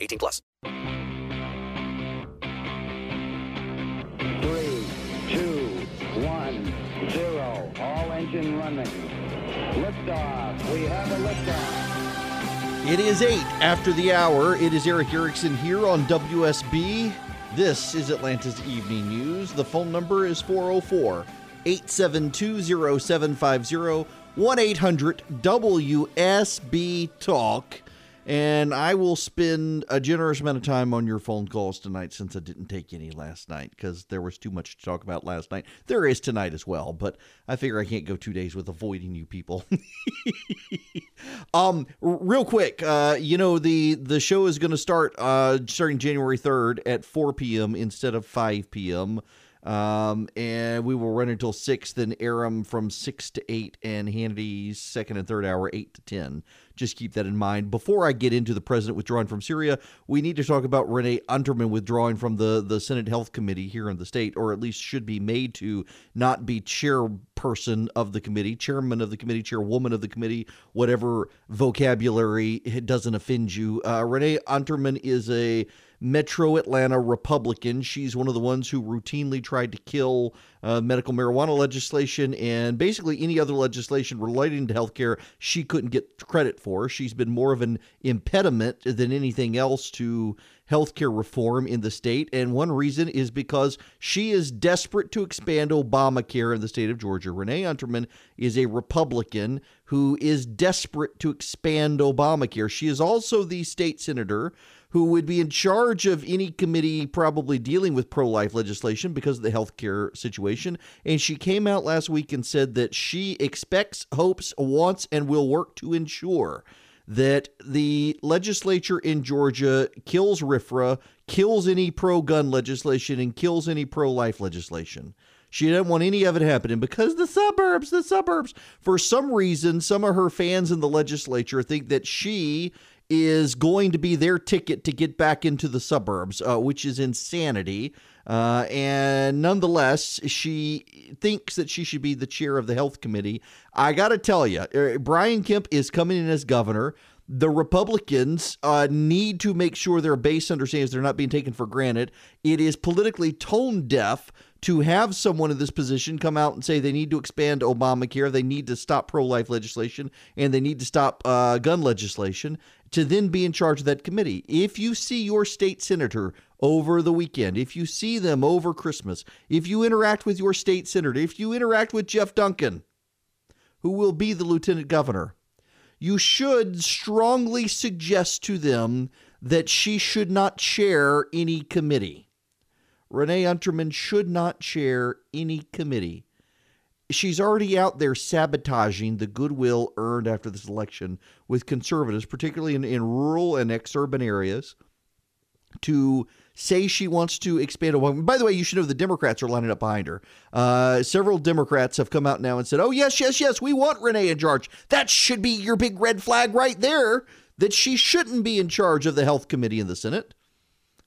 18 plus. Three, two, one, zero. All engine running. Liftoff. We have a liftoff. It is eight after the hour. It is Erick Erickson here on WSB. This is Atlanta's Evening News. The phone number is 404 872 0750 1 800 WSB Talk. And I will spend a generous amount of time on your phone calls tonight since I didn't take any last night because there was too much to talk about last night. There is tonight as well, but I figure I can't go two days with avoiding you people. um, real quick, uh, you know the the show is going to start uh, starting January third at 4 p.m. instead of 5 p.m. Um, and we will run until six, then them from six to eight, and Hannity's second and third hour eight to ten. Just keep that in mind. Before I get into the president withdrawing from Syria, we need to talk about Renee Unterman withdrawing from the the Senate Health Committee here in the state, or at least should be made to not be chairperson of the committee, chairman of the committee, chairwoman of the committee, whatever vocabulary it doesn't offend you. Uh, Renee Unterman is a Metro Atlanta Republican. She's one of the ones who routinely tried to kill uh, medical marijuana legislation and basically any other legislation relating to healthcare she couldn't get credit for. She's been more of an impediment than anything else to healthcare reform in the state. And one reason is because she is desperate to expand Obamacare in the state of Georgia. Renee Unterman is a Republican who is desperate to expand Obamacare. She is also the state senator who would be in charge of any committee probably dealing with pro life legislation because of the healthcare situation. And she came out last week and said that she expects, hopes, wants, and will work to ensure that the legislature in Georgia kills RFRA, kills any pro gun legislation, and kills any pro life legislation. She didn't want any of it happening because the suburbs, the suburbs. For some reason, some of her fans in the legislature think that she is going to be their ticket to get back into the suburbs, uh, which is insanity. Uh, and nonetheless, she thinks that she should be the chair of the health committee. I got to tell you, uh, Brian Kemp is coming in as governor. The Republicans uh, need to make sure their base understands they're not being taken for granted. It is politically tone deaf to have someone in this position come out and say they need to expand Obamacare, they need to stop pro life legislation, and they need to stop uh, gun legislation to then be in charge of that committee. If you see your state senator over the weekend, if you see them over Christmas, if you interact with your state senator, if you interact with Geoff Duncan, who will be the lieutenant governor, you should strongly suggest to them that she should not chair any committee. Renee Unterman should not chair any committee. She's already out there sabotaging the goodwill earned after this election with conservatives, particularly in, in rural and ex urban areas, to say she wants to expand. By the way, you should know the Democrats are lining up behind her. Uh, several Democrats have come out now and said, oh, yes, yes, yes, we want Renee in charge. That should be your big red flag right there that she shouldn't be in charge of the health committee in the Senate.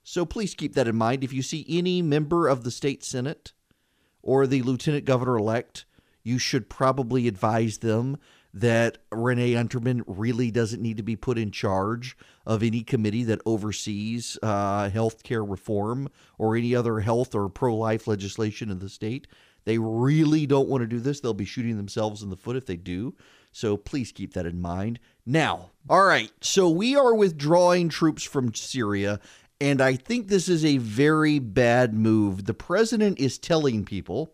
So please keep that in mind. If you see any member of the state Senate or the lieutenant governor elect, you should probably advise them that Renee Unterman really doesn't need to be put in charge of any committee that oversees uh, health care reform or any other health or pro life legislation in the state. They really don't want to do this. They'll be shooting themselves in the foot if they do. So please keep that in mind. Now, all right. So we are withdrawing troops from Syria, and I think this is a very bad move. The president is telling people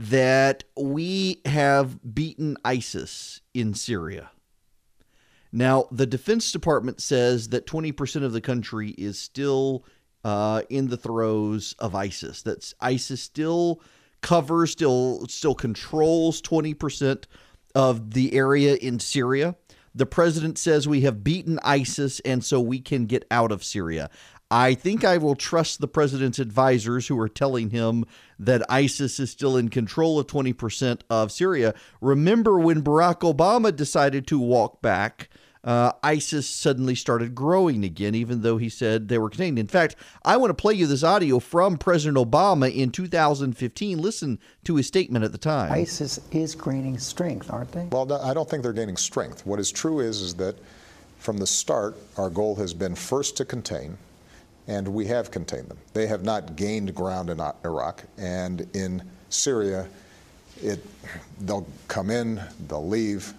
that we have beaten ISIS in Syria. Now, the Defense Department says that 20% of the country is still uh, in the throes of ISIS. That's ISIS still covers, still still controls 20% of the area in Syria. The president says we have beaten ISIS and so we can get out of Syria. I think I will trust the president's advisors who are telling him that ISIS is still in control of 20% of Syria. Remember when Barack Obama decided to walk back? Uh, ISIS suddenly started growing again, even though he said they were contained. In fact, I want to play you this audio from President Obama in 2015. Listen to his statement at the time. ISIS is gaining strength, aren't they? Well, I don't think they're gaining strength. What is true is, is that from the start, our goal has been first to contain, and we have contained them. They have not gained ground in Iraq, and in Syria, it, they'll come in, they'll leave,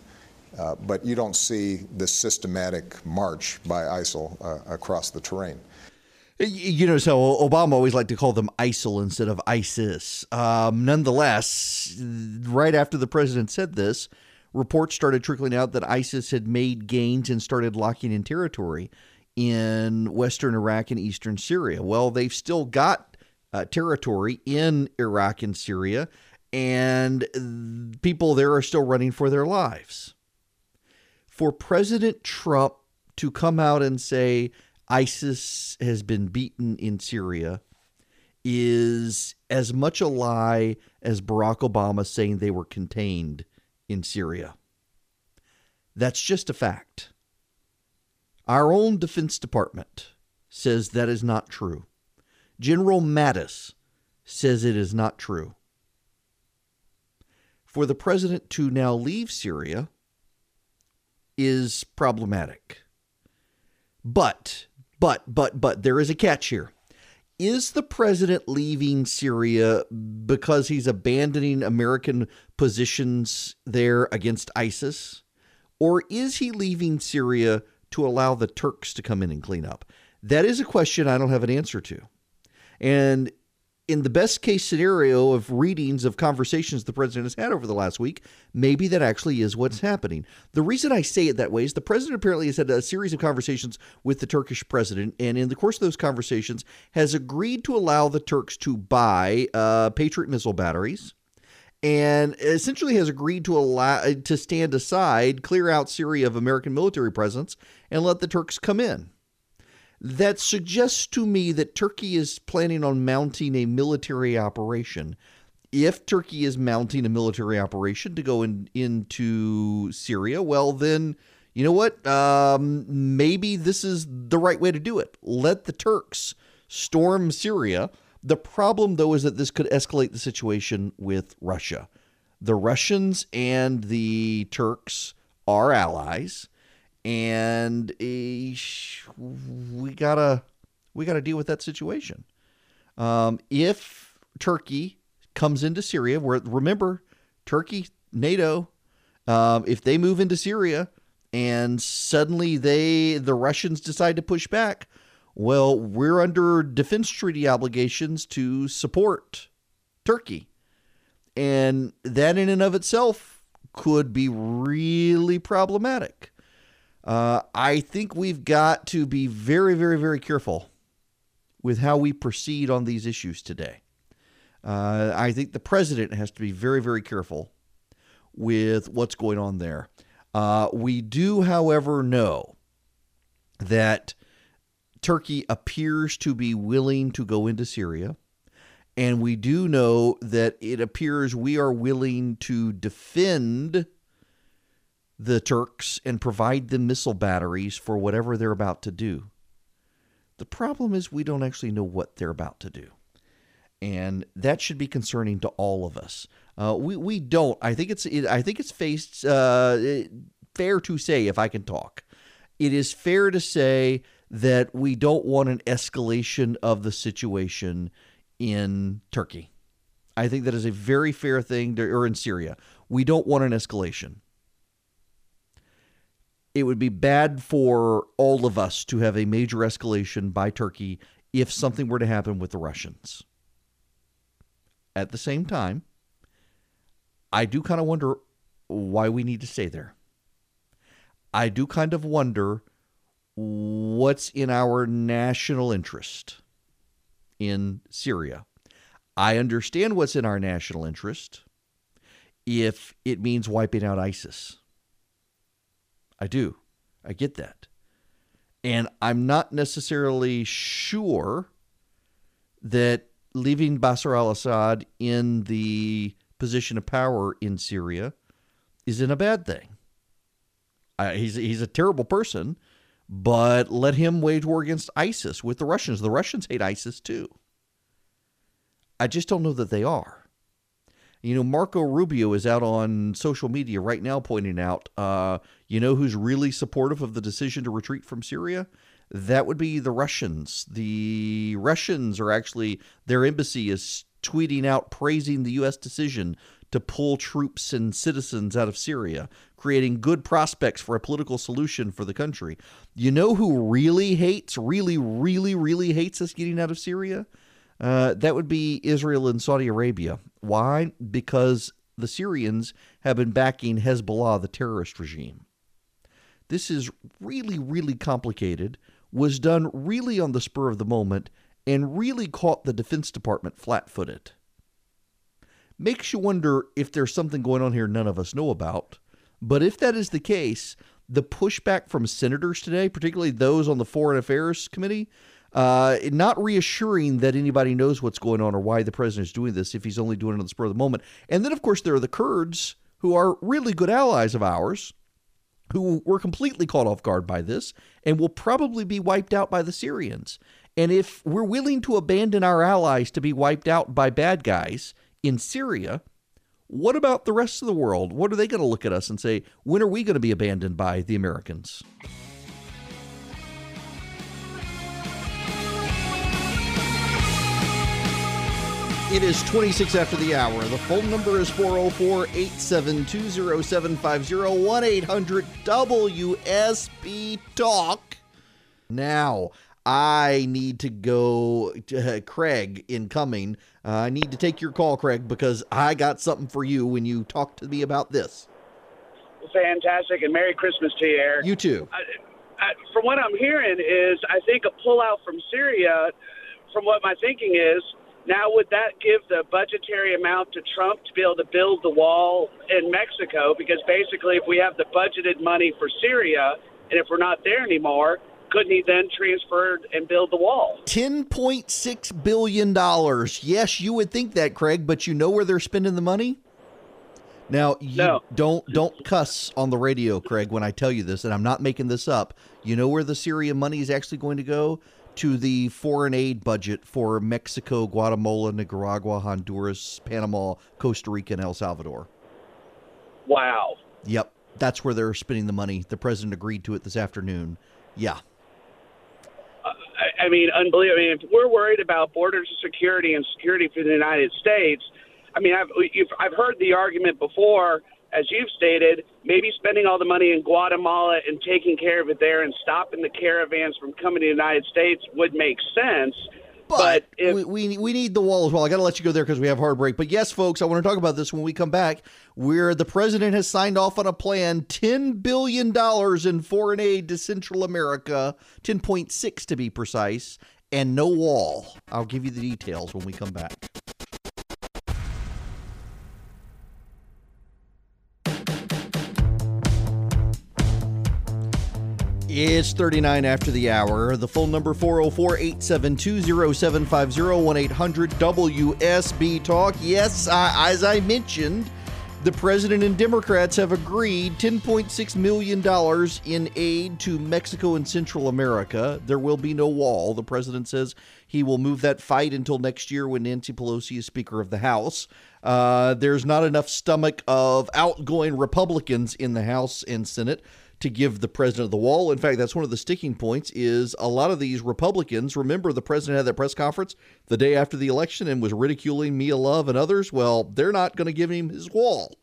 uh, but you don't see this systematic march by ISIL uh, across the terrain. You know, so Obama always liked to call them ISIL instead of ISIS. Um, nonetheless, right after the president said this, reports started trickling out that ISIS had made gains and started locking in territory in western Iraq and eastern Syria. Well, they've still got uh, territory in Iraq and Syria, and people there are still running for their lives for President Trump to come out and say ISIS has been beaten in Syria is as much a lie as Barack Obama saying they were contained in Syria. That's just a fact. Our own Defense Department says that is not true. General Mattis says it is not true. For the president to now leave Syria is problematic. But, but, but, but, there is a catch here. Is the president leaving Syria because he's abandoning American positions there against ISIS? Or is he leaving Syria to allow the Turks to come in and clean up? That is a question I don't have an answer to. And in the best case scenario of readings of conversations the president has had over the last week, maybe that actually is what's happening. The reason I say it that way is the president apparently has had a series of conversations with the Turkish president, and in the course of those conversations, has agreed to allow the Turks to buy uh, Patriot missile batteries. And essentially has agreed to allow to stand aside, clear out Syria of American military presence, and let the Turks come in that suggests to me that Turkey is planning on mounting a military operation. If Turkey is mounting a military operation to go in, into Syria, well, then you know what? Um, maybe this is the right way to do it. Let the Turks storm Syria. The problem, though, is that this could escalate the situation with Russia. The Russians and the Turks are allies and uh, we gotta we gotta deal with that situation. Um, if Turkey comes into Syria, where remember Turkey, NATO, um, if they move into Syria and suddenly they the Russians decide to push back, well, we're under defense treaty obligations to support Turkey, and that in and of itself could be really problematic. Uh, I think we've got to be very, very, very careful with how we proceed on these issues today. Uh, I think the president has to be very, very careful with what's going on there. Uh, we do, however, know that Turkey appears to be willing to go into Syria. And we do know that it appears we are willing to defend the Turks and provide them missile batteries for whatever they're about to do. The problem is we don't actually know what they're about to do. And that should be concerning to all of us. Uh, we we don't. I think it's it, I think it's faced uh, fair to say, if I can talk, it is fair to say that we don't want an escalation of the situation in Turkey. I think that is a very fair thing, to, or in Syria. We don't want an escalation. It would be bad for all of us to have a major escalation by Turkey if something were to happen with the Russians. At the same time, I do kind of wonder why we need to stay there. I do kind of wonder what's in our national interest in Syria. I understand what's in our national interest if it means wiping out ISIS. I do. I get that. And I'm not necessarily sure that leaving Bashar al Assad in the position of power in Syria isn't a bad thing. He's, he's a terrible person, but let him wage war against ISIS with the Russians. The Russians hate ISIS too. I just don't know that they are. You know, Marco Rubio is out on social media right now pointing out, uh, you know, who's really supportive of the decision to retreat from Syria? That would be the Russians. The Russians are actually, their embassy is tweeting out praising the U.S. decision to pull troops and citizens out of Syria, creating good prospects for a political solution for the country. You know who really hates, really, really, really hates us getting out of Syria? Uh, that would be Israel and Saudi Arabia. Why? Because the Syrians have been backing Hezbollah, the terrorist regime. This is really, really complicated, was done really on the spur of the moment, and really caught the Defense Department flat footed. Makes you wonder if there's something going on here none of us know about. But if that is the case, the pushback from senators today, particularly those on the Foreign Affairs Committee, uh, not reassuring that anybody knows what's going on or why the president is doing this if he's only doing it on the spur of the moment. And then, of course, there are the Kurds who are really good allies of ours who were completely caught off guard by this and will probably be wiped out by the Syrians. And if we're willing to abandon our allies to be wiped out by bad guys in Syria, what about the rest of the world? What are they going to look at us and say, when are we going to be abandoned by the Americans? It is 26 after the hour. The phone number is 404 872 0750 1 800 WSB Talk. Now, I need to go to uh, Craig incoming. Uh, I need to take your call, Craig, because I got something for you when you talk to me about this. Fantastic, and Merry Christmas to you, Erick. You too. I, I, from what I'm hearing is, I think a pullout from Syria. From what my thinking is, now, would that give the budgetary amount to Trump to be able to build the wall in Mexico? Because basically, if we have the budgeted money for Syria, and if we're not there anymore, couldn't he then transfer and build the wall? $10.6 billion. Yes, you would think that, Craig, but you know where they're spending the money? Now, you No. don't don't cuss on the radio, Craig, when I tell you this, and I'm not making this up. You know where the Syria money is actually going to go? To the foreign aid budget for Mexico, Guatemala, Nicaragua, Honduras, Panama, Costa Rica, and El Salvador. Wow. Yep, that's where they're spending the money. The president agreed to it this afternoon. Yeah. I, mean, unbelievable. I mean, if we're worried about border security and security for the United States, I mean, I've I've heard the argument before, as you've stated, maybe spending all the money in Guatemala and taking care of it there and stopping the caravans from coming to the United States would make sense. But, we, we we need the wall as well. I got to let you go there because we have hard break. But yes, folks, I want to talk about this when we come back. Where the president has signed off on a plan, ten billion dollars in foreign aid to Central America, ten point six to be precise, and no wall. I'll give you the details when we come back. It's 39 after the hour. The phone number 404 872 0750 1 800 WSB Talk. Yes, I, as I mentioned, the president and Democrats have agreed $10.6 million in aid to Mexico and Central America. There will be no wall. The president says he will move that fight until next year when Nancy Pelosi is Speaker of the House. Uh, there's not enough stomach of outgoing Republicans in the House and Senate to give the president of the wall. In fact, that's one of the sticking points is a lot of these Republicans, remember the president had that press conference the day after the election and was ridiculing Mia Love and others. Well, they're not going to give him his wall.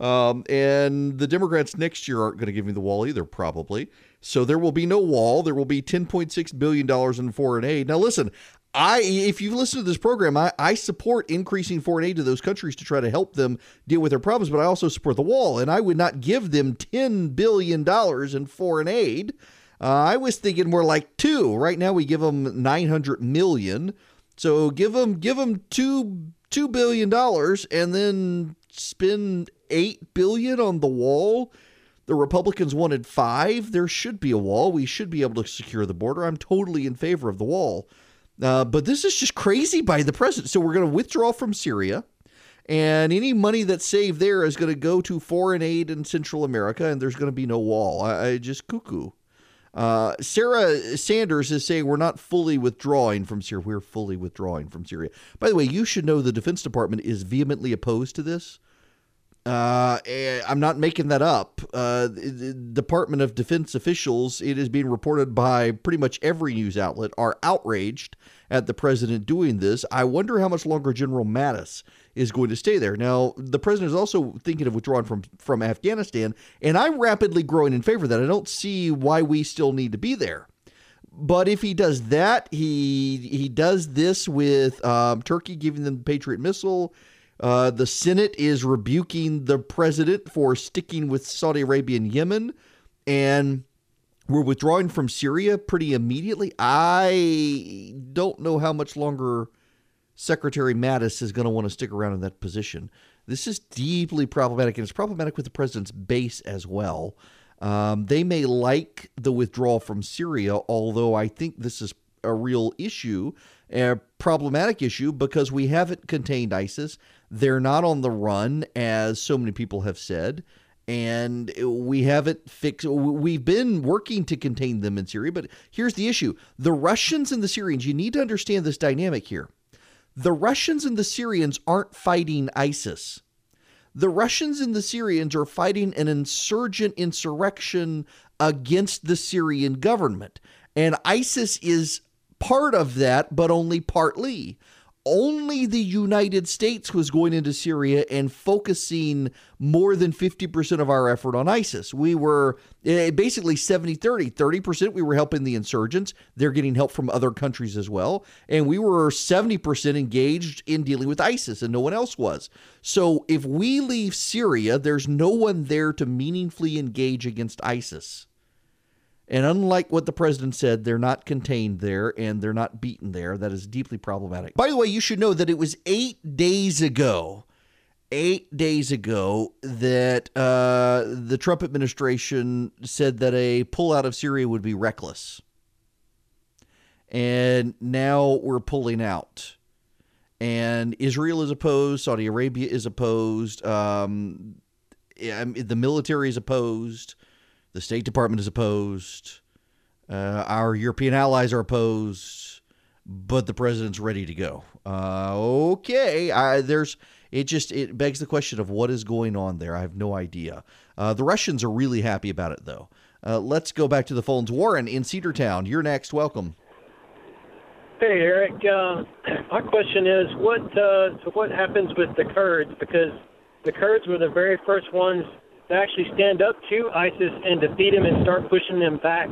Um, and the Democrats next year aren't going to give him the wall either, probably. So there will be no wall. There will be $10.6 billion in foreign aid. Now, listen, I if you listen to this program, I, I support increasing foreign aid to those countries to try to help them deal with their problems, but I also support the wall, and I would not give them ten billion dollars in foreign aid. Uh, I was thinking more like two. Right now, we give them nine hundred million. So give them give them two two billion dollars, and then spend eight billion on the wall. The Republicans wanted five. There should be a wall. We should be able to secure the border. I'm totally in favor of the wall. Uh, but this is just crazy by the president. So we're going to withdraw from Syria, and any money that's saved there is going to go to foreign aid in Central America, and there's going to be no wall. I, I just cuckoo. Uh, Sarah Sanders is saying we're not fully withdrawing from Syria. We're fully withdrawing from Syria. By the way, you should know the Defense Department is vehemently opposed to this. Uh, I'm not making that up. Uh, Department of Defense officials, it is being reported by pretty much every news outlet, are outraged at the president doing this. I wonder how much longer General Mattis is going to stay there. Now, the president is also thinking of withdrawing from from Afghanistan, and I'm rapidly growing in favor of that. I don't see why we still need to be there. But if he does that, he he does this with um, Turkey giving them the Patriot missile. Uh, the Senate is rebuking the president for sticking with Saudi Arabia and Yemen, and we're withdrawing from Syria pretty immediately. I don't know how much longer Secretary Mattis is going to want to stick around in that position. This is deeply problematic, and it's problematic with the president's base as well. Um, they may like the withdrawal from Syria, although I think this is a real issue, a problematic issue, because we haven't contained ISIS. They're not on the run, as so many people have said. And we haven't fixed, we've been working to contain them in Syria. But here's the issue the Russians and the Syrians, you need to understand this dynamic here. The Russians and the Syrians aren't fighting ISIS. The Russians and the Syrians are fighting an insurgent insurrection against the Syrian government. And ISIS is part of that, but only partly only the United States was going into Syria and focusing more than 50% of our effort on ISIS. We were eh, basically 70 30. 30% we were helping the insurgents. They're getting help from other countries as well. And we were 70% engaged in dealing with ISIS, and no one else was. So if we leave Syria, there's no one there to meaningfully engage against ISIS. And unlike what the president said, they're not contained there and they're not beaten there. That is deeply problematic. By the way, you should know that it was eight days ago, eight days ago, that uh, the Trump administration said that a pullout of Syria would be reckless. And now we're pulling out. And Israel is opposed, Saudi Arabia is opposed, um, the military is opposed. The State Department is opposed. Uh, our European allies are opposed, but the president's ready to go. Uh, okay, I, there's it. Just it begs the question of what is going on there. I have no idea. Uh, the Russians are really happy about it, though. Uh, let's go back to the phones. Warren in Cedartown, you're next. Welcome. Hey Erick, uh, my question is what uh, so what happens with the Kurds because the Kurds were the very first ones to actually stand up to ISIS and defeat them and start pushing them back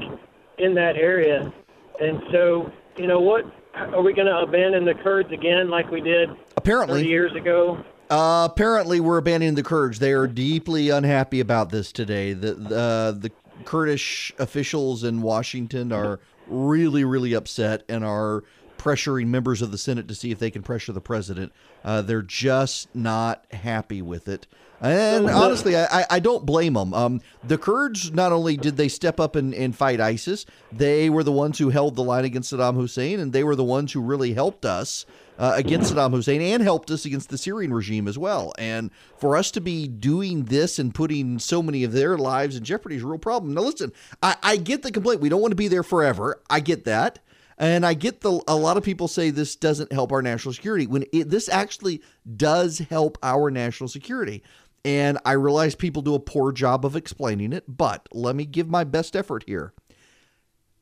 in that area. And so, you know, what are we going to abandon the Kurds again, like we did apparently years ago? Uh, apparently, we're abandoning the Kurds. They are deeply unhappy about this today. The the, uh, the Kurdish officials in Washington are really, really upset and are pressuring members of the Senate to see if they can pressure the president. Uh, they're just not happy with it. And honestly, I, I don't blame them. Um, the Kurds, not only did they step up and, and fight ISIS, they were the ones who held the line against Saddam Hussein, and they were the ones who really helped us uh, against Saddam Hussein and helped us against the Syrian regime as well. And for us to be doing this and putting so many of their lives in jeopardy is a real problem. Now, listen, I, I get the complaint. We don't want to be there forever. I get that. And I get the a lot of people say this doesn't help our national security when it, this actually does help our national security And I realize people do a poor job of explaining it, but let me give my best effort here.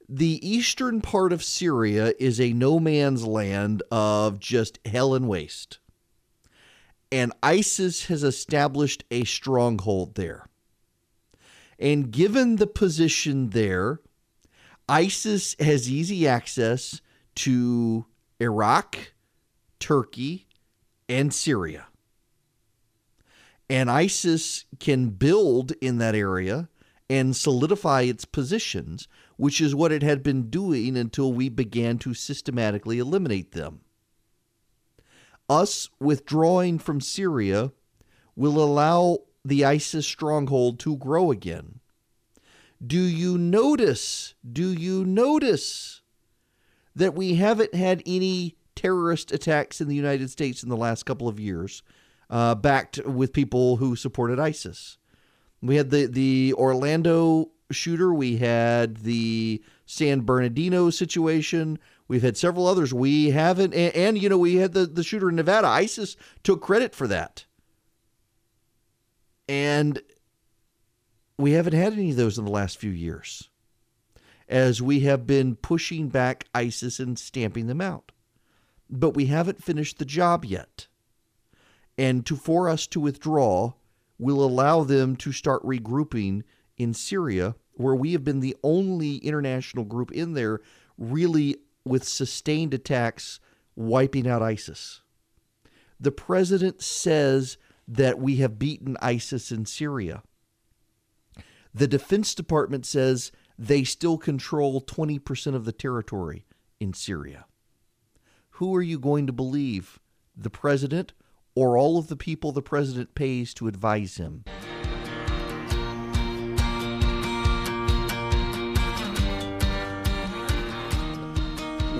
The eastern part of Syria is a no man's land of just hell and waste. And ISIS has established a stronghold there. And given the position there, ISIS has easy access to Iraq, Turkey, and Syria. And ISIS can build in that area and solidify its positions, which is what it had been doing until we began to systematically eliminate them. Us withdrawing from Syria will allow the ISIS stronghold to grow again. Do you notice? Do you notice that we haven't had any terrorist attacks in the United States in the last couple of years, uh, backed with people who supported ISIS? We had the the Orlando shooter. We had the San Bernardino situation. We've had several others. We haven't, and, and, you know, we had the the shooter in Nevada. ISIS took credit for that, and we haven't had any of those in the last few years, as we have been pushing back ISIS and stamping them out. But we haven't finished the job yet, and to for us to withdraw will allow them to start regrouping in Syria, where we have been the only international group in there really with sustained attacks wiping out ISIS. The president says that we have beaten ISIS in Syria. The Defense Department says they still control 20% of the territory in Syria. Who are you going to believe? The president or all of the people the president pays to advise him?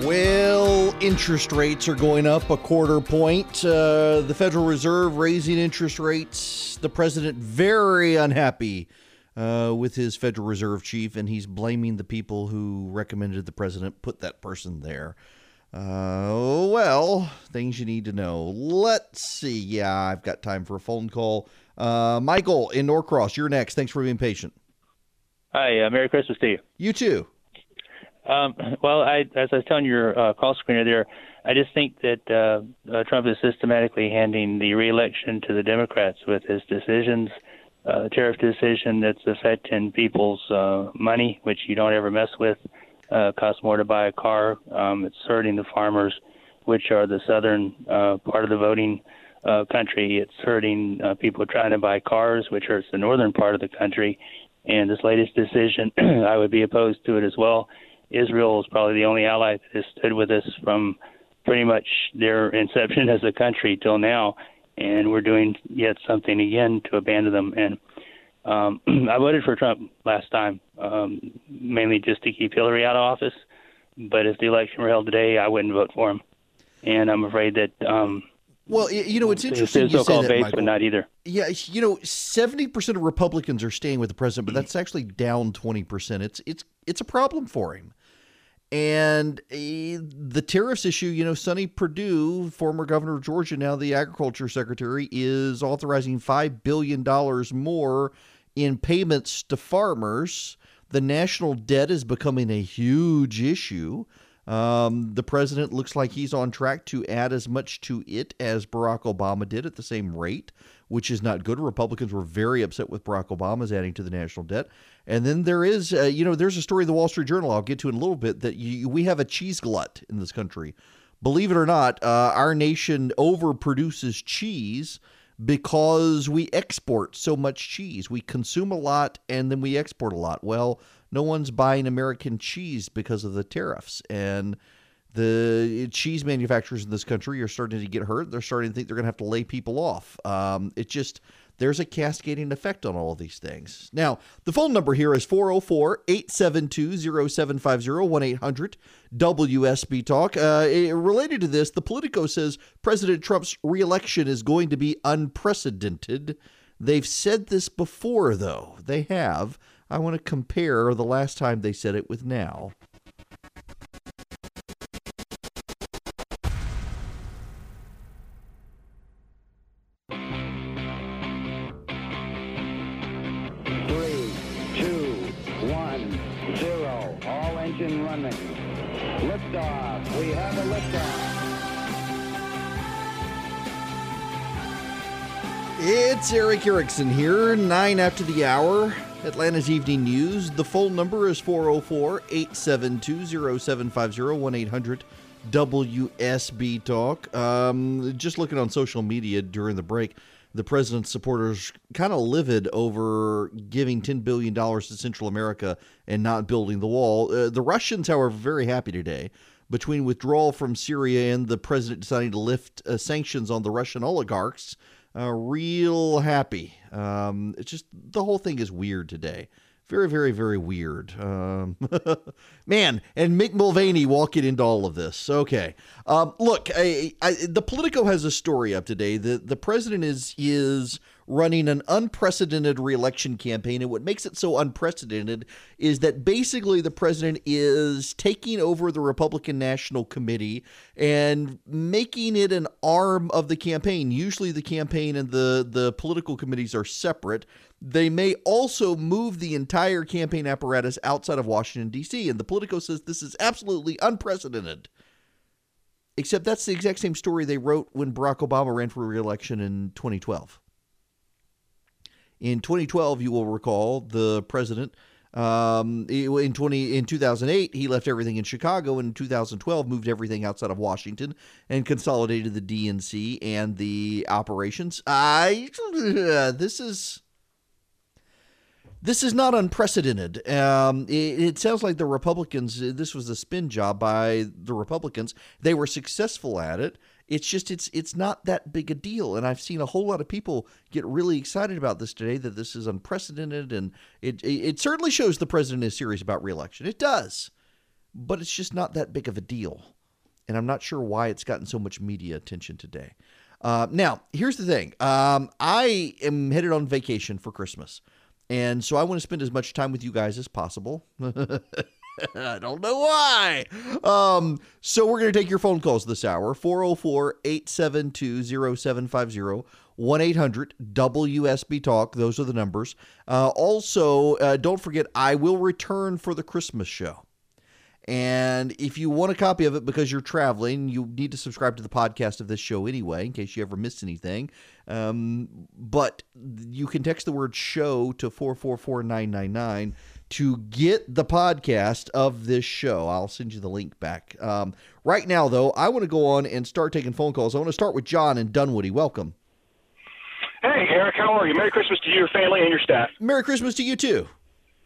Well, interest rates are going up a quarter point. Uh, the Federal Reserve raising interest rates. The president very unhappy uh, with his Federal Reserve chief, and he's blaming the people who recommended the president put that person there. Uh, well, things you need to know. Let's see. Yeah, I've got time for a phone call. Uh, Michael in Norcross, you're next. Thanks for being patient. Hi, uh, Merry Christmas to you. You too. Um, well, I, as I was telling your uh, call screener there, I just think that uh, uh, Trump is systematically handing the reelection to the Democrats with his decisions, uh, tariff decision that's affecting people's uh, money, which you don't ever mess with. Uh, costs more to buy a car. Um, it's hurting the farmers, which are the southern uh, part of the voting uh, country. It's hurting uh, people trying to buy cars, which hurts the northern part of the country. And this latest decision, I would be opposed to it as well. Israel is probably the only ally that has stood with us from pretty much their inception as a country till now, and we're doing yet something again to abandon them. And um, I voted for Trump last time, um, mainly just to keep Hillary out of office. But if the election were held today, I wouldn't vote for him. And I'm afraid that. Um, well, you know, it's interesting. You say that, base, Michael. but not either. Yeah, you know, seventy percent of Republicans are staying with the president, but that's actually down twenty percent. It's it's it's a problem for him. And uh, the tariffs issue, you know, Sonny Perdue, former governor of Georgia, now the agriculture secretary, is authorizing $5 billion more in payments to farmers. The national debt is becoming a huge issue. Um, the president looks like he's on track to add as much to it as Barack Obama did at the same rate, which is not good. Republicans were very upset with Barack Obama's adding to the national debt. And then there is, uh, you know, there's a story in the Wall Street Journal I'll get to in a little bit that you, we have a cheese glut in this country. Believe it or not, uh, our nation overproduces cheese because we export so much cheese. We consume a lot and then we export a lot. Well, no one's buying American cheese because of the tariffs. And the cheese manufacturers in this country are starting to get hurt. They're starting to think they're going to have to lay people off. Um, it just, there's a cascading effect on all of these things. Now, the phone number here is 404 872 0750 1 800 WSB Talk. Uh, eh, related to this, the Politico says President Trump's reelection is going to be unprecedented. They've said this before, though. They have. I want to compare the last time they said it with now. Erick Erickson here, 9 after the hour. Atlanta's Evening News. The phone number is 404 872 0750 1 800 WSB Talk. Um, just looking on social media during the break, the president's supporters kind of livid over giving $10 billion to Central America and not building the wall. Uh, the Russians, however, very happy today. Between withdrawal from Syria and the president deciding to lift uh, sanctions on the Russian oligarchs, uh, real happy. Um, it's just the whole thing is weird today. Very, very, very weird. Um, man, and Mick Mulvaney walking into all of this. Okay, um, look, I, I, the Politico has a story up today. The the president is is running an unprecedented reelection campaign. And what makes it so unprecedented is that basically the president is taking over the Republican National Committee and making it an arm of the campaign. Usually the campaign and the, the political committees are separate. They may also move the entire campaign apparatus outside of Washington, D.C. And the Politico says this is absolutely unprecedented. Except that's the exact same story they wrote when Barack Obama ran for reelection in 2012. In 2012, you will recall the president um, in 20 in 2008 he left everything in Chicago. and In 2012, moved everything outside of Washington and consolidated the DNC and the operations. I this is this is not unprecedented. Um, it, it, sounds like the Republicans, this was a spin job by the Republicans. They were successful at it. It's just it's it's not that big a deal, and I've seen a whole lot of people get really excited about this today. That this is unprecedented, and it it, it certainly shows the president is serious about reelection. It does, but it's just not that big of a deal, and I'm not sure why it's gotten so much media attention today. Uh, now, here's the thing: um, I am headed on vacation for Christmas, and so I want to spend as much time with you guys as possible. I don't know why. Um, so we're going to take your phone calls this hour 404 872 0750 1 800 WSB Talk. Those are the numbers. Uh, also, uh, don't forget, I will return for the Christmas show. And if you want a copy of it because you're traveling, you need to subscribe to the podcast of this show anyway, in case you ever miss anything. Um, but you can text the word show to 444999 to get the podcast of this show. I'll send you the link back. Um, right now, though, I want to go on and start taking phone calls. I want to start with John and Dunwoody. Welcome. Hey, Erick, how are you? Merry Christmas to you, your family, and your staff. Merry Christmas to you, too.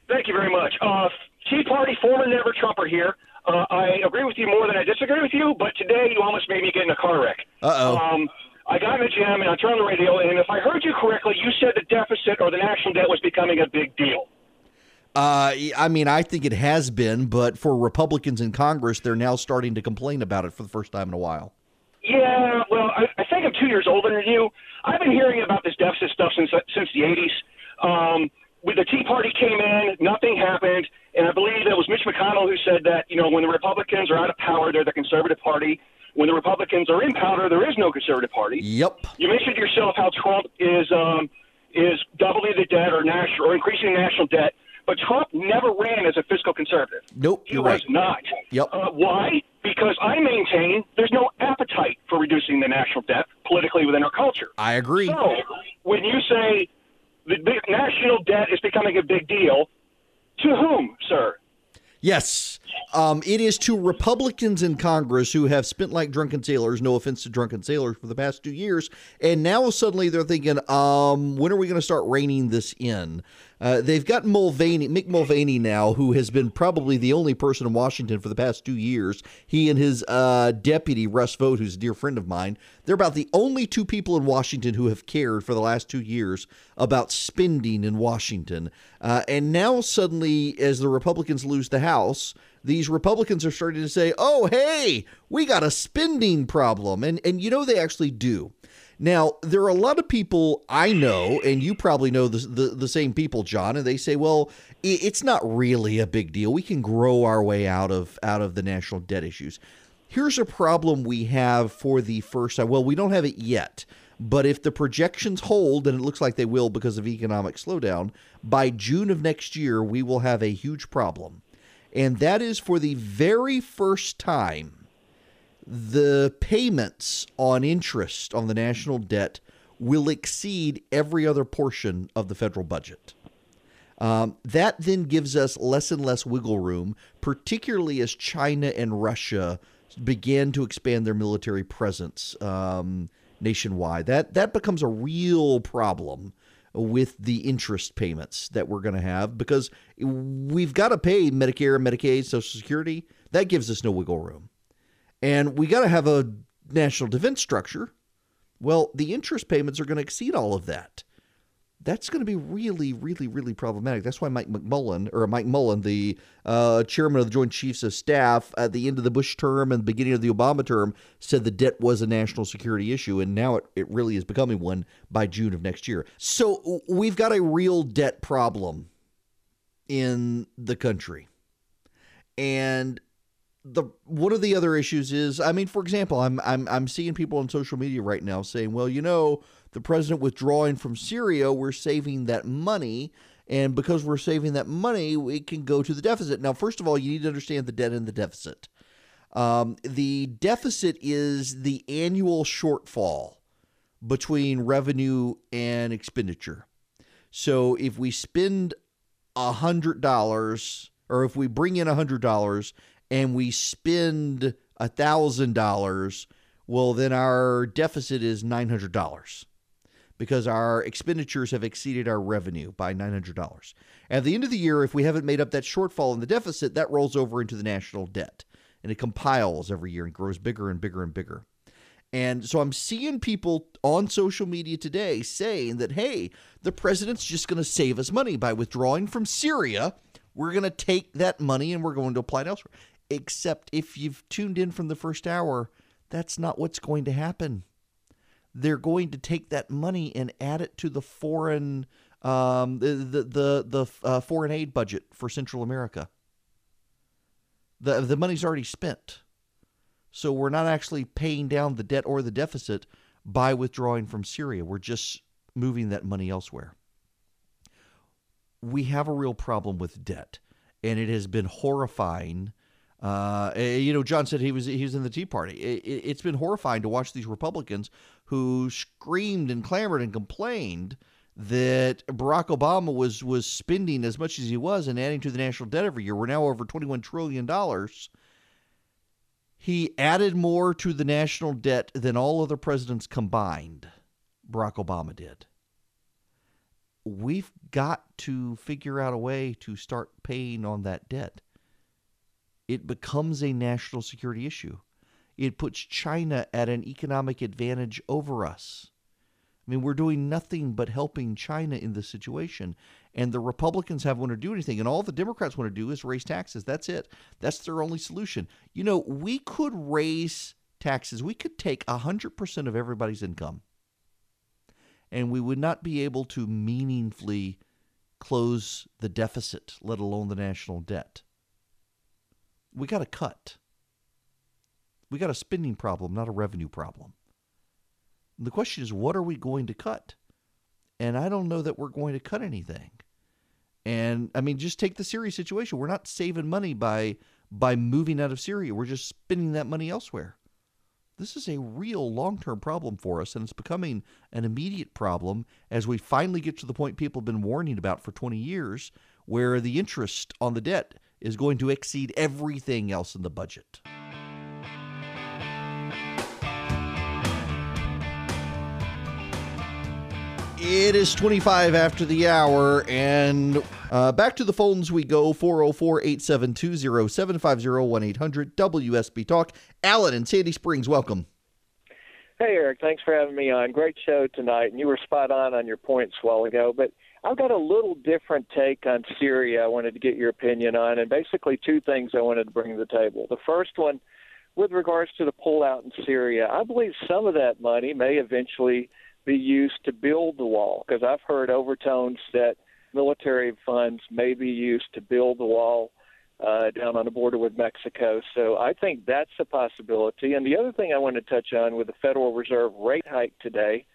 Thank you very much. Uh, Tea Party former never Trumper here. Uh, I agree with you more than I disagree with you, but today you almost made me get in a car wreck. Uh-oh. Um, I got in the gym and I turned on the radio, and if I heard you correctly, you said the deficit or the national debt was becoming a big deal. Uh, I mean, I think it has been, but for Republicans in Congress, they're now starting to complain about it for the first time in a while. Yeah, well, I, I think I'm two years older than you. I've been hearing about this deficit stuff since since the 80s. Um, when the Tea Party came in, nothing happened, and I believe it was Mitch McConnell who said that you know when the Republicans are out of power, they're the conservative party. When the Republicans are in power, there is no conservative party. Yep. You mentioned yourself how Trump is um, is doubling the debt or national or increasing national debt. But Trump never ran as a fiscal conservative. Nope, he was right. not. Yep. Uh, why? Because I maintain there's no appetite for reducing the national debt politically within our culture. I agree. So when you say the national debt is becoming a big deal, to whom, sir? Yes. Um, it is to Republicans in Congress who have spent like drunken sailors, no offense to drunken sailors, for the past two years. And now suddenly they're thinking, um, when are we going to start reining this in? Uh, they've got Mulvaney, Mick Mulvaney now, who has been probably the only person in Washington for the past two years. He and his uh, deputy, Russ Vought, who's a dear friend of mine, they're about the only two people in Washington who have cared for the last two years about spending in Washington. Uh, and now suddenly, as the Republicans lose the House, these Republicans are starting to say, oh, hey, we got a spending problem. And, and you know, they actually do. Now, there are a lot of people I know, and you probably know the, the, the same people, John, and they say, well, it's not really a big deal. We can grow our way out of out of the national debt issues. Here's a problem we have for the first time. Well, we don't have it yet, but if the projections hold, and it looks like they will because of economic slowdown, by June of next year, we will have a huge problem. And that is for the very first time, the payments on interest on the national debt will exceed every other portion of the federal budget. Um, that then gives us less and less wiggle room, particularly as China and Russia began to expand their military presence um, nationwide. That that becomes a real problem with the interest payments that we're going to have because we've got to pay Medicare, Medicaid, Social Security. That gives us no wiggle room, and we got to have a national defense structure. Well, the interest payments are going to exceed all of that that's going to be really, really, really problematic. That's why Mike McMullen, or Mike Mullen, the uh, chairman of the Joint Chiefs of Staff at the end of the Bush term and the beginning of the Obama term, said the debt was a national security issue, and now it, it really is becoming one by June of next year. So we've got a real debt problem in the country. And the one of the other issues is, I mean, for example, I'm I'm I'm seeing people on social media right now saying, well, you know, the president withdrawing from Syria, we're saving that money. And because we're saving that money, we can go to the deficit. Now, first of all, you need to understand the debt and the deficit. Um, the deficit is the annual shortfall between revenue and expenditure. So if we spend a hundred dollars, or if we bring in a hundred dollars and we spend a thousand dollars, well, then our deficit is nine hundred dollars because our expenditures have exceeded our revenue by $900. At the end of the year, if we haven't made up that shortfall in the deficit, that rolls over into the national debt and it compiles every year and grows bigger and bigger and bigger. And so I'm seeing people on social media today saying that, hey, the president's just going to save us money by withdrawing from Syria. We're going to take that money and we're going to apply it elsewhere. Except if you've tuned in from the first hour, that's not what's going to happen they're going to take that money and add it to the foreign um, the the the, the uh, foreign aid budget for Central America. The the money's already spent, so we're not actually paying down the debt or the deficit by withdrawing from Syria. We're just moving that money elsewhere. We have a real problem with debt, and it has been horrifying uh, eh, you know, John said he was he was in the Tea Party. It, has been horrifying to watch these Republicans who screamed and clamored and complained that Barack Obama was was spending as much as he was and adding to the national debt every year. We're now over twenty one trillion dollars. He added more to the national debt than all other presidents combined. Barack Obama did. We've got to figure out a way to start paying on that debt it becomes a national security issue. It puts China at an economic advantage over us. I mean, we're doing nothing but helping China in this situation. And the Republicans haven't want to do anything. And all the Democrats want to do is raise taxes. That's it. That's their only solution. You know, we could raise taxes. We could take 100% of everybody's income. And we would not be able to meaningfully close the deficit, let alone the national debt we got to cut. We got a spending problem, not a revenue problem. And the question is, what are we going to cut? And I don't know that we're going to cut anything. And I mean, just take the Syria situation. We're not saving money by by moving out of Syria. We're just spending that money elsewhere. This is a real long-term problem for us, and it's becoming an immediate problem as we finally get to the point people have been warning about for 20 years, where the interest on the debt is going to exceed everything else in the budget. It is 25 after the hour, and uh, back to the phones we go 404 872 0750 1 800 WSB Talk. Alan in Sandy Springs, welcome. Hey, Erick. Thanks for having me on. Great show tonight, and you were spot on on your points a while ago. But I've got a little different take on Syria I wanted to get your opinion on, and basically two things I wanted to bring to the table. The first one, with regards to the pullout in Syria, I believe some of that money may eventually be used to build the wall, because I've heard overtones that military funds may be used to build the wall uh, down on the border with Mexico. So I think that's a possibility. And the other thing I want to touch on with the Federal Reserve rate hike today –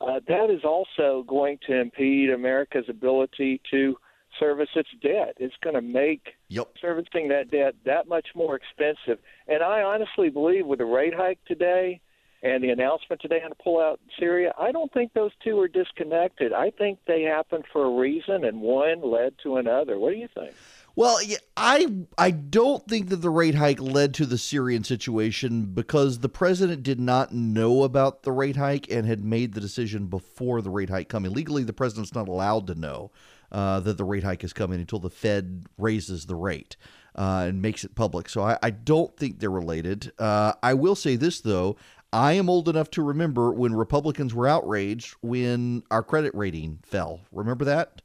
uh, that is also going to impede America's ability to service its debt. It's going to make yep. servicing that debt that much more expensive. And I honestly believe with the rate hike today and the announcement today on the pullout in Syria, I don't think those two are disconnected. I think they happened for a reason, and one led to another. What do you think? Well, I I don't think that the rate hike led to the Syrian situation because the president did not know about the rate hike and had made the decision before the rate hike coming. Legally, the president's not allowed to know uh, that the rate hike is coming until the Fed raises the rate uh, and makes it public. So I, I don't think they're related. Uh, I will say this though: I am old enough to remember when Republicans were outraged when our credit rating fell. Remember that?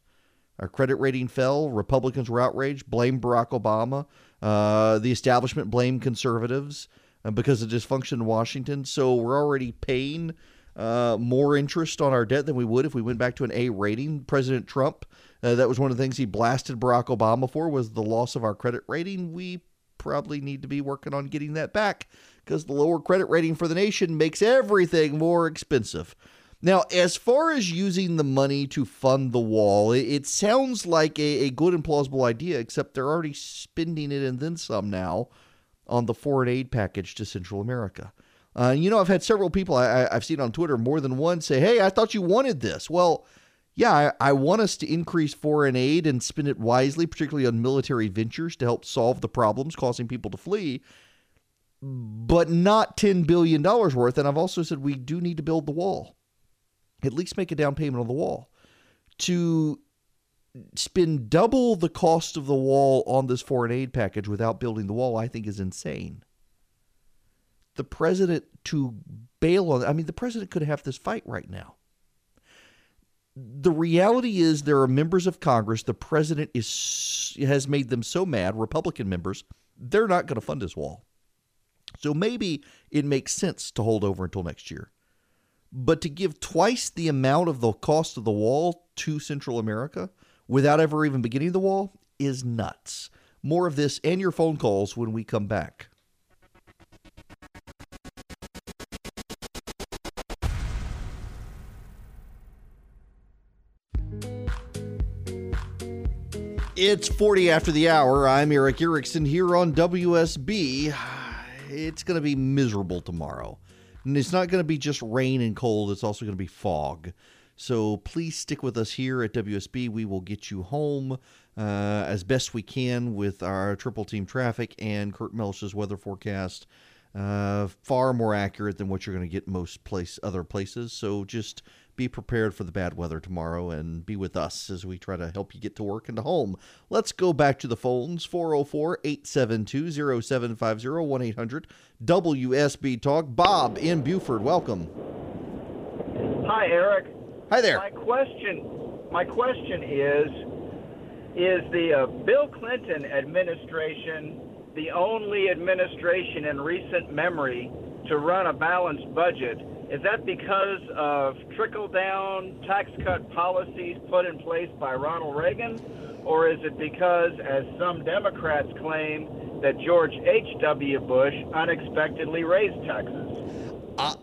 Our credit rating fell. Republicans were outraged, blamed Barack Obama. Uh, the establishment blamed conservatives uh, because of dysfunction in Washington. So we're already paying uh, more interest on our debt than we would if we went back to an A rating. President Trump, uh, that was one of the things he blasted Barack Obama for was the loss of our credit rating. We probably need to be working on getting that back because the lower credit rating for the nation makes everything more expensive. Now, as far as using the money to fund the wall, it, it sounds like a, a, good and plausible idea, except they're already spending it and then some now on the foreign aid package to Central America. Uh, you know, I've had several people I, have seen on Twitter more than one say, Hey, I thought you wanted this. Well, yeah, I, I want us to increase foreign aid and spend it wisely, particularly on military ventures to help solve the problems causing people to flee, but not $10 billion worth. And I've also said we do need to build the wall at least make a down payment on the wall. To spend double the cost of the wall on this foreign aid package without building the wall, I think is insane. The president to bail on, I mean, the president could have this fight right now. The reality is, there are members of Congress. The president is has made them so mad, Republican members, they're not going to fund his wall. So maybe it makes sense to hold over until next year. But to give twice the amount of the cost of the wall to Central America without ever even beginning the wall is nuts. More of this and your phone calls when we come back. It's 40 after the hour. I'm Erick Erickson here on WSB. It's going to be miserable tomorrow. And it's not going to be just rain and cold, it's also going to be fog. So please stick with us here at WSB. We will get you home uh, as best we can with our triple team traffic and Kirk Mellish's weather forecast. Uh, far more accurate than what you're going to get most place other places. So just be prepared for the bad weather tomorrow and be with us as we try to help you get to work and to home. Let's go back to the phones 404 872 0750 1 800 WSB Talk. Bob in Buford, welcome. Hi, Erick. Hi there. My question, my question is, is the uh, Bill Clinton administration the only administration in recent memory to run a balanced budget? Is that because of trickle down tax cut policies put in place by Ronald Reagan? Or is it because, as some Democrats claim, that George H.W. Bush unexpectedly raised taxes?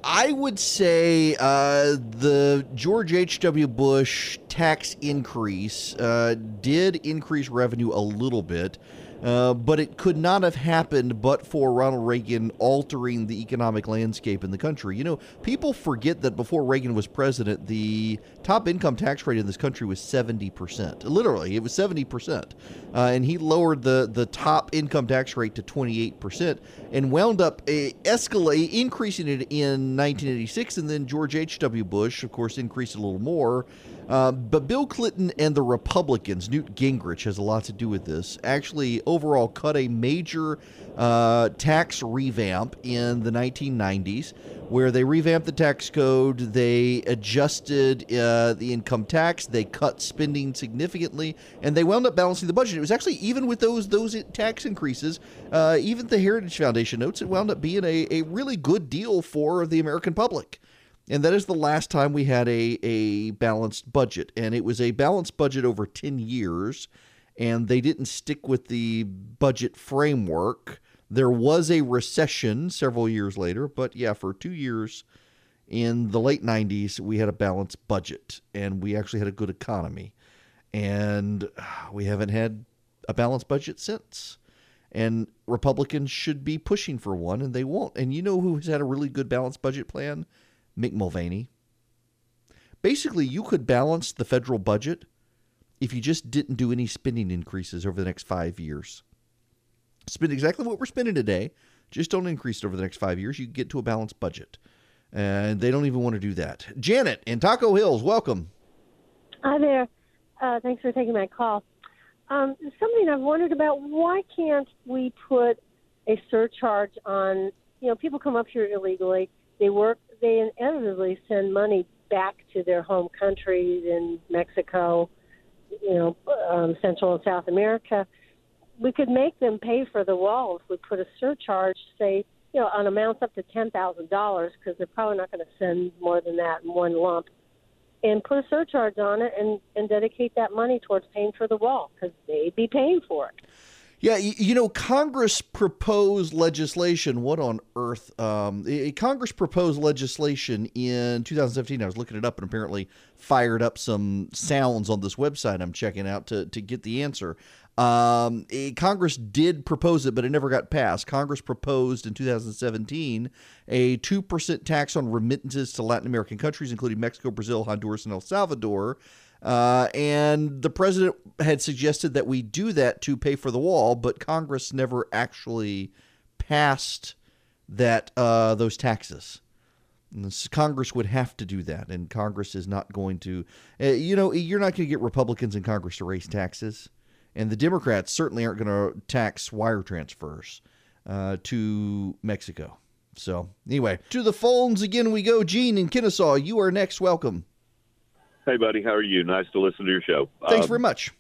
I would say uh, the George H.W. Bush tax increase uh, did increase revenue a little bit. Uh, but it could not have happened but for Ronald Reagan altering the economic landscape in the country. You know, people forget that before Reagan was president, the top income tax rate in this country was 70%. Literally, it was 70%. Uh, and he lowered the, the top income tax rate to 28% and wound up a escalate, increasing it in 1986. And then George H.W. Bush, of course, increased a little more. Uh, but Bill Clinton and the Republicans, Newt Gingrich has a lot to do with this, actually overall cut a major uh, tax revamp in the 1990s where they revamped the tax code, they adjusted uh, the income tax, they cut spending significantly, and they wound up balancing the budget. It was actually even with those those tax increases, uh, even the Heritage Foundation notes it wound up being a, a really good deal for the American public. And that is the last time we had a, a balanced budget. And it was a balanced budget over 10 years. And they didn't stick with the budget framework. There was a recession several years later. But yeah, for two years in the late 90s, we had a balanced budget and we actually had a good economy. And we haven't had a balanced budget since. And Republicans should be pushing for one, and they won't. And you know who has had a really good balanced budget plan? Mick Mulvaney. Basically, you could balance the federal budget if you just didn't do any spending increases over the next five years. Spend exactly what we're spending today, just don't increase it over the next five years. You get to a balanced budget. And they don't even want to do that. Janet in Toco Hills, welcome. Hi there. Uh, thanks for taking my call. Um, something I've wondered about: why can't we put a surcharge on? You know, people come up here illegally. They work. They inevitably send money back to their home countries in Mexico, you know, um, Central and South America. We could make them pay for the wall if we put a surcharge, say, you know, on amounts up to ten thousand dollars, because they're probably not going to send more than that in one lump and put a surcharge on it and, and dedicate that money towards paying for the wall because they'd be paying for it. Yeah, you know, Congress proposed legislation. What on earth? Um, Congress proposed legislation in 2017. I was looking it up and apparently fired up some sounds on this website I'm checking out to, to get the answer. Um, Congress did propose it, but it never got passed. Congress proposed in 2017 a 2% tax on remittances to Latin American countries, including Mexico, Brazil, Honduras, and El Salvador. Uh, and the president had suggested that we do that to pay for the wall, but Congress never actually passed that uh, those taxes. Congress would have to do that, and Congress is not going to. Uh, you know, you're not going to get Republicans in Congress to raise taxes and the Democrats certainly aren't going to tax wire transfers uh, to Mexico. So, anyway, to the phones again we go. Gene in Kennesaw, you are next. Welcome. Hey, buddy. How are you? Nice to listen to your show. Thanks um, very much.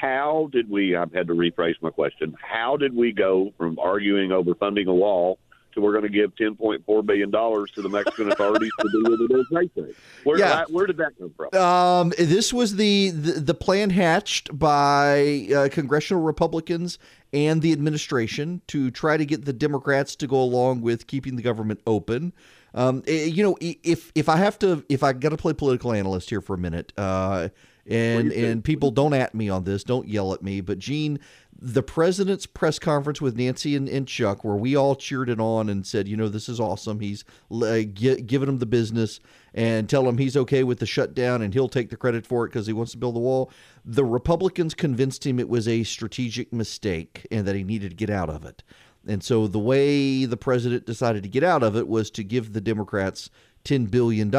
How did we, I've had to rephrase my question, how did we go from arguing over funding a wall so we're going to give ten point four billion dollars to the Mexican authorities to do what it is they say. Where, yeah. That, where did that come from? Um, this was the, the, the plan hatched by uh, congressional Republicans and the administration to try to get the Democrats to go along with keeping the government open. Um, eh, you know, if if I have to, if I got to play political analyst here for a minute, uh, and and people don't at me on this, don't yell at me, but Gene the president's press conference with Nancy and, and, Chuck, where we all cheered it on and said, you know, this is awesome. He's uh, giving him the business and tell him he's okay with the shutdown and he'll take the credit for it because he wants to build the wall. The Republicans convinced him it was a strategic mistake and that he needed to get out of it. And so the way the president decided to get out of it was to give the Democrats $10 billion.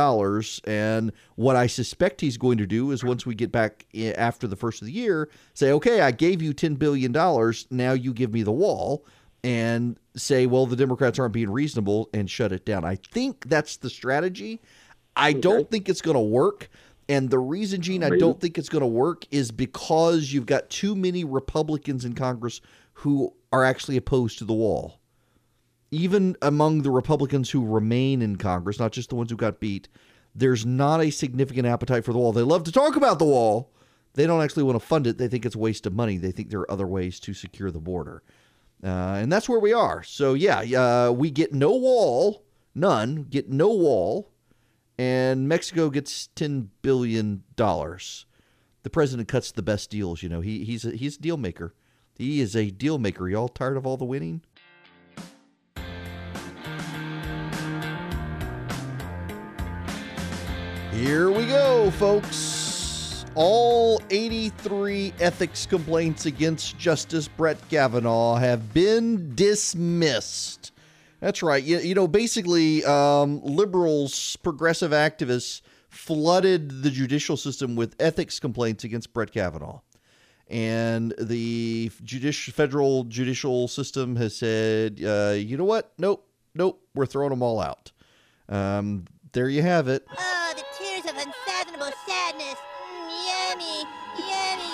And what I suspect he's going to do is once we get back eh, after the first of the year, say, okay, I gave you $10 billion. Now you give me the wall and say, well, the Democrats aren't being reasonable and shut it down. I think that's the strategy. I okay. don't think it's going to work. And the reason, Gene, I don't think it's going to work is because you've got too many Republicans in Congress who are actually opposed to the wall even among the Republicans who remain in Congress, not just the ones who got beat, there's not a significant appetite for the wall. They love to talk about the wall. They don't actually want to fund it. They think it's a waste of money. They think there are other ways to secure the border. Uh, and that's where we are. So, yeah, uh, we get no wall, none, get no wall, and Mexico gets $10 billion. The president cuts the best deals, you know. He, he's, a, he's a deal maker. He is a deal maker. Y'all tired of all the winning? Here we go, folks. All 83 ethics complaints against Justice Brett Kavanaugh have been dismissed. That's right. You, you know, basically, um, liberals, progressive activists flooded the judicial system with ethics complaints against Brett Kavanaugh. And the judici- federal judicial system has said, uh, you know what? Nope, nope, we're throwing them all out. Um, there you have it.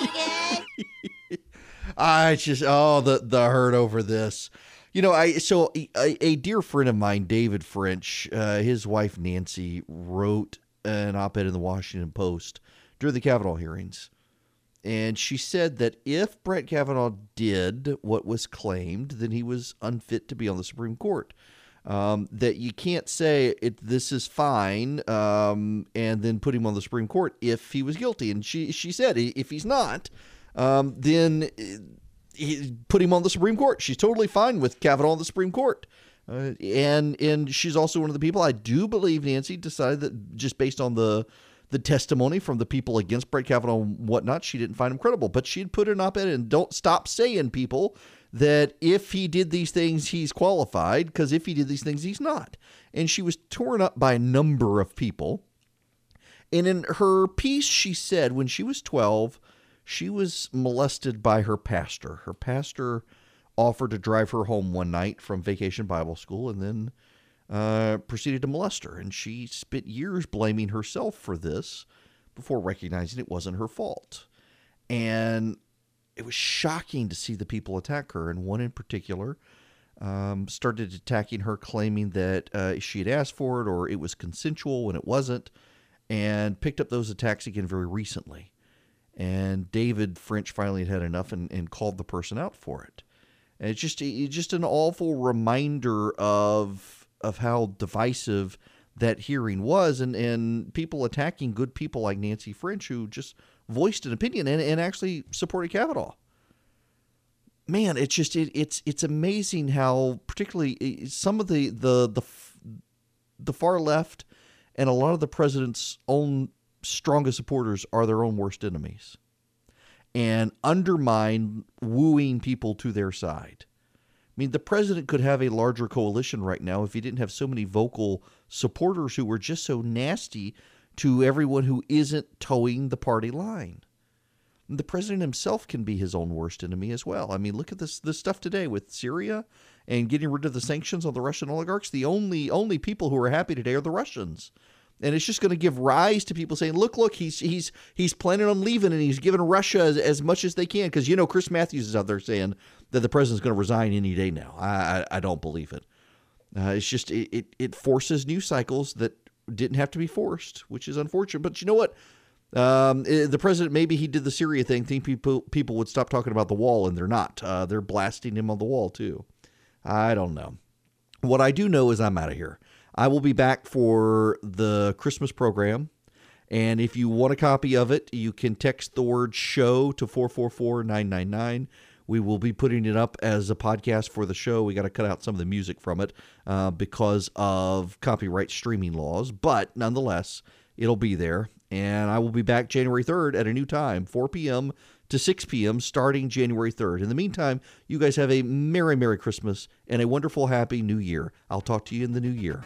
I just oh the the hurt over this. You know, I so a, a dear friend of mine, David French, uh, his wife Nancy wrote an op-ed in the Washington Post during the Kavanaugh hearings, and she said that if Brett Kavanaugh did what was claimed, then he was unfit to be on the Supreme Court. Um, that you can't say it, this is fine um, and then put him on the Supreme Court if he was guilty. And she she said if he's not, um, then uh, he, put him on the Supreme Court. She's totally fine with Kavanaugh on the Supreme Court. Uh, and and she's also one of the people I do believe Nancy decided that just based on the the testimony from the people against Brett Kavanaugh and whatnot, she didn't find him credible. But she'd put an op-ed and don't stop saying people that if he did these things, he's qualified, because if he did these things, he's not. And she was torn up by a number of people. And in her piece, she said when she was 12, she was molested by her pastor. Her pastor offered to drive her home one night from vacation Bible school and then uh, proceeded to molest her. And she spent years blaming herself for this before recognizing it wasn't her fault. And it was shocking to see the people attack her. And one in particular um, started attacking her, claiming that uh, she had asked for it or it was consensual when it wasn't, and picked up those attacks again very recently. And David French finally had enough and, and called the person out for it. And it's just it's just an awful reminder of of how divisive that hearing was and, and people attacking good people like Nancy French who just voiced an opinion and, and actually supported Kavanaugh. Man, it's just it, it's it's amazing how particularly some of the the the the far left and a lot of the president's own strongest supporters are their own worst enemies and undermine wooing people to their side. I mean, the president could have a larger coalition right now if he didn't have so many vocal supporters who were just so nasty to everyone who isn't toeing the party line. The president himself can be his own worst enemy as well. I mean, look at this this stuff today with Syria and getting rid of the sanctions on the Russian oligarchs. The only only people who are happy today are the Russians and it's just going to give rise to people saying, "Look, look, he's he's he's planning on leaving, and he's giving Russia as, as much as they can." Because you know, Chris Matthews is out there saying that the president's going to resign any day now. I I, I don't believe it. Uh, it's just it, it it forces news cycles that didn't have to be forced, which is unfortunate. But you know what? Um, eh, the president maybe he did the Syria thing, think people people would stop talking about the wall, and they're not. Uh, they're blasting him on the wall too. I don't know. What I do know is I'm out of here. I will be back for the Christmas program. And if you want a copy of it, you can text the word show to 444 999. We will be putting it up as a podcast for the show. We got to cut out some of the music from it uh, because of copyright streaming laws. But nonetheless, it'll be there. And I will be back January 3rd at a new time, 4 p.m. to 6 p.m., starting January 3rd. In the meantime, you guys have a Merry, Merry Christmas and a wonderful, Happy New Year. I'll talk to you in the new year.